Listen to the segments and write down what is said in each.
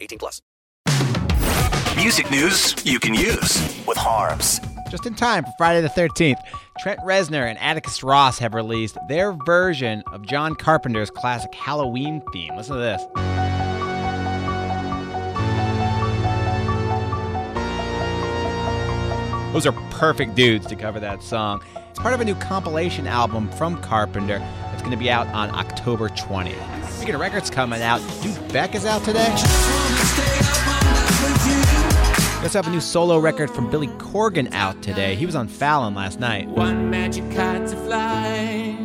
18 plus. Music news you can use with Harms. Just in time for Friday the 13th, Trent Reznor and Atticus Ross have released their version of John Carpenter's classic Halloween theme. Listen to this. Those are perfect dudes to cover that song. It's part of a new compilation album from Carpenter that's going to be out on October 20th. Speaking of records coming out, Dude Beck is out today. We also have a new solo record from Billy Corgan out today. He was on Fallon last night. One magic kite to fly,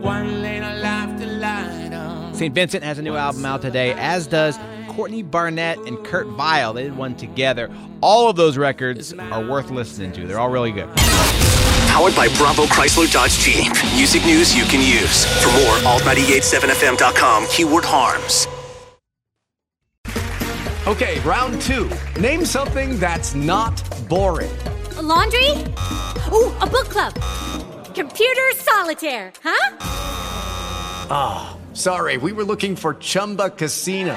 one lane of life to light on. St. Vincent has a new album out today, as does Courtney Barnett and Kurt Vile. They did one together. All of those records are worth listening to. They're all really good. Powered by Bravo Chrysler Dodge Jeep. Music news you can use. For more, alt987fm.com, keyword harms. Okay, round two. Name something that's not boring. A laundry? Ooh, a book club. Computer solitaire, huh? Ah, oh, sorry, we were looking for Chumba Casino.